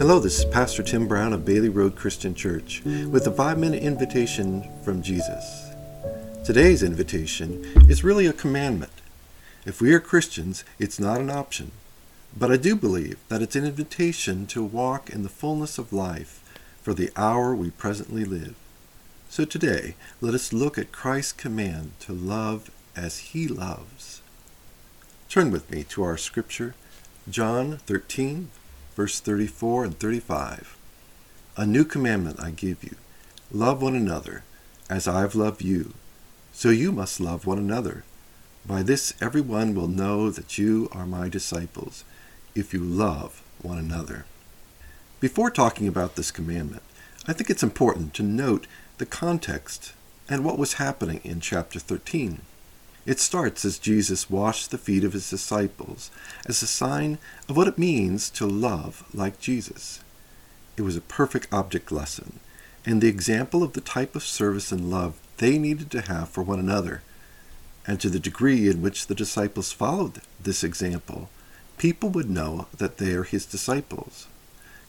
Hello, this is Pastor Tim Brown of Bailey Road Christian Church with a five minute invitation from Jesus. Today's invitation is really a commandment. If we are Christians, it's not an option, but I do believe that it's an invitation to walk in the fullness of life for the hour we presently live. So today, let us look at Christ's command to love as he loves. Turn with me to our scripture, John 13, verse 34 and 35. A new commandment I give you love one another as I have loved you. So you must love one another. By this everyone will know that you are my disciples, if you love one another. Before talking about this commandment, I think it's important to note the context and what was happening in chapter 13. It starts as Jesus washed the feet of his disciples as a sign of what it means to love like Jesus. It was a perfect object lesson and the example of the type of service and love they needed to have for one another. And to the degree in which the disciples followed this example, people would know that they are his disciples.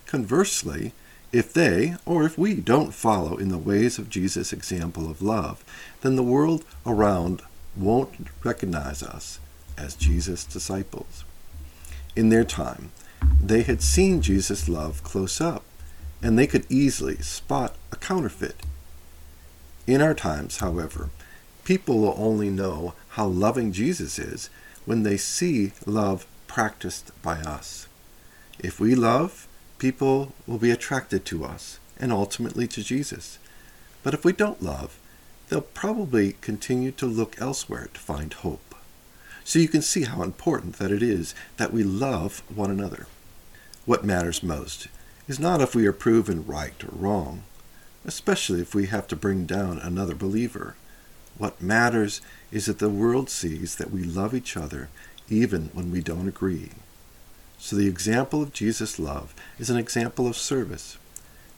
Conversely, if they, or if we, don't follow in the ways of Jesus' example of love, then the world around won't recognize us as Jesus' disciples. In their time, they had seen Jesus' love close up, and they could easily spot a counterfeit. In our times, however, people will only know how loving Jesus is when they see love practiced by us. If we love, people will be attracted to us and ultimately to Jesus. But if we don't love, they'll probably continue to look elsewhere to find hope. So you can see how important that it is that we love one another. What matters most is not if we are proven right or wrong, especially if we have to bring down another believer. What matters is that the world sees that we love each other even when we don't agree. So the example of Jesus' love is an example of service.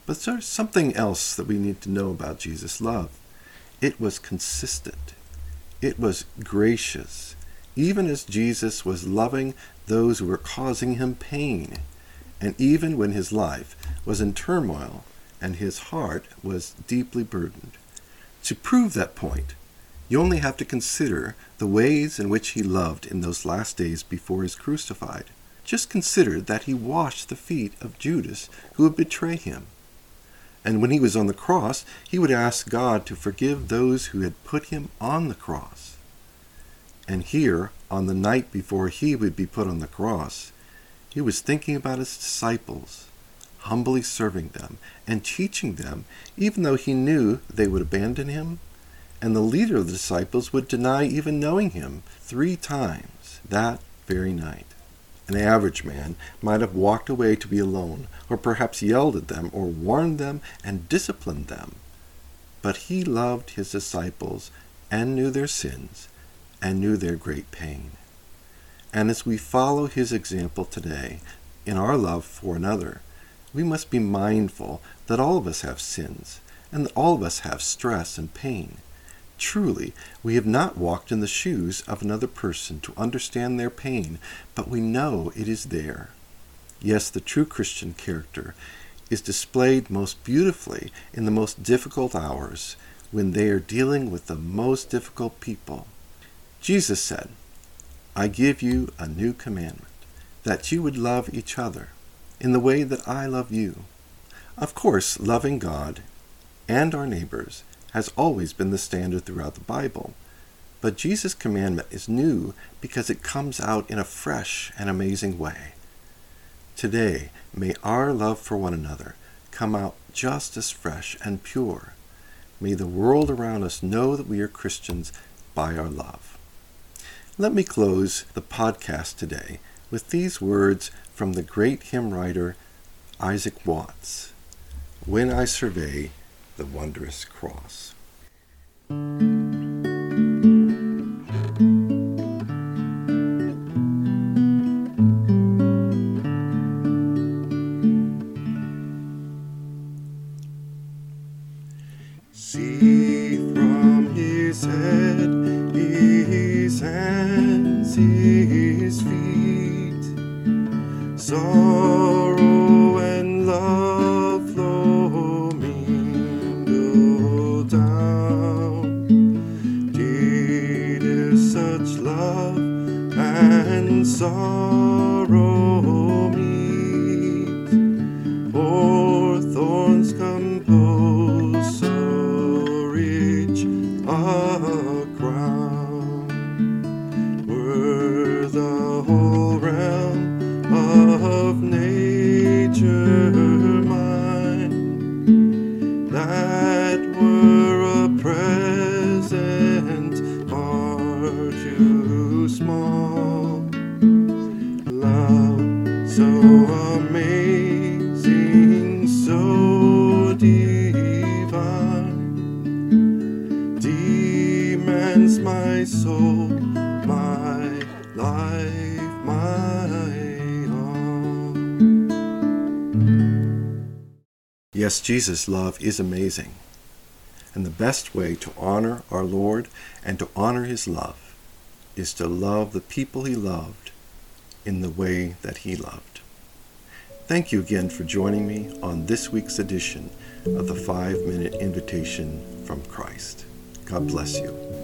But there's something else that we need to know about Jesus' love. It was consistent. It was gracious, even as Jesus was loving those who were causing him pain, and even when his life was in turmoil and his heart was deeply burdened. To prove that point, you only have to consider the ways in which he loved in those last days before he was crucified. Just consider that he washed the feet of Judas, who would betray him. And when he was on the cross, he would ask God to forgive those who had put him on the cross. And here, on the night before he would be put on the cross, he was thinking about his disciples, humbly serving them and teaching them, even though he knew they would abandon him, and the leader of the disciples would deny even knowing him three times that very night. An average man might have walked away to be alone, or perhaps yelled at them, or warned them and disciplined them. But he loved his disciples and knew their sins and knew their great pain. And as we follow his example today in our love for another, we must be mindful that all of us have sins and that all of us have stress and pain. Truly, we have not walked in the shoes of another person to understand their pain, but we know it is there. Yes, the true Christian character is displayed most beautifully in the most difficult hours when they are dealing with the most difficult people. Jesus said, I give you a new commandment, that you would love each other in the way that I love you. Of course, loving God and our neighbors has always been the standard throughout the Bible. But Jesus' commandment is new because it comes out in a fresh and amazing way. Today, may our love for one another come out just as fresh and pure. May the world around us know that we are Christians by our love. Let me close the podcast today with these words from the great hymn writer Isaac Watts When I survey the wondrous cross. See from his head, his hands, his feet, sorrow sorrow soul, my life, my all. Yes, Jesus' love is amazing. And the best way to honor our Lord and to honor his love is to love the people he loved in the way that he loved. Thank you again for joining me on this week's edition of the Five Minute Invitation from Christ. God bless you.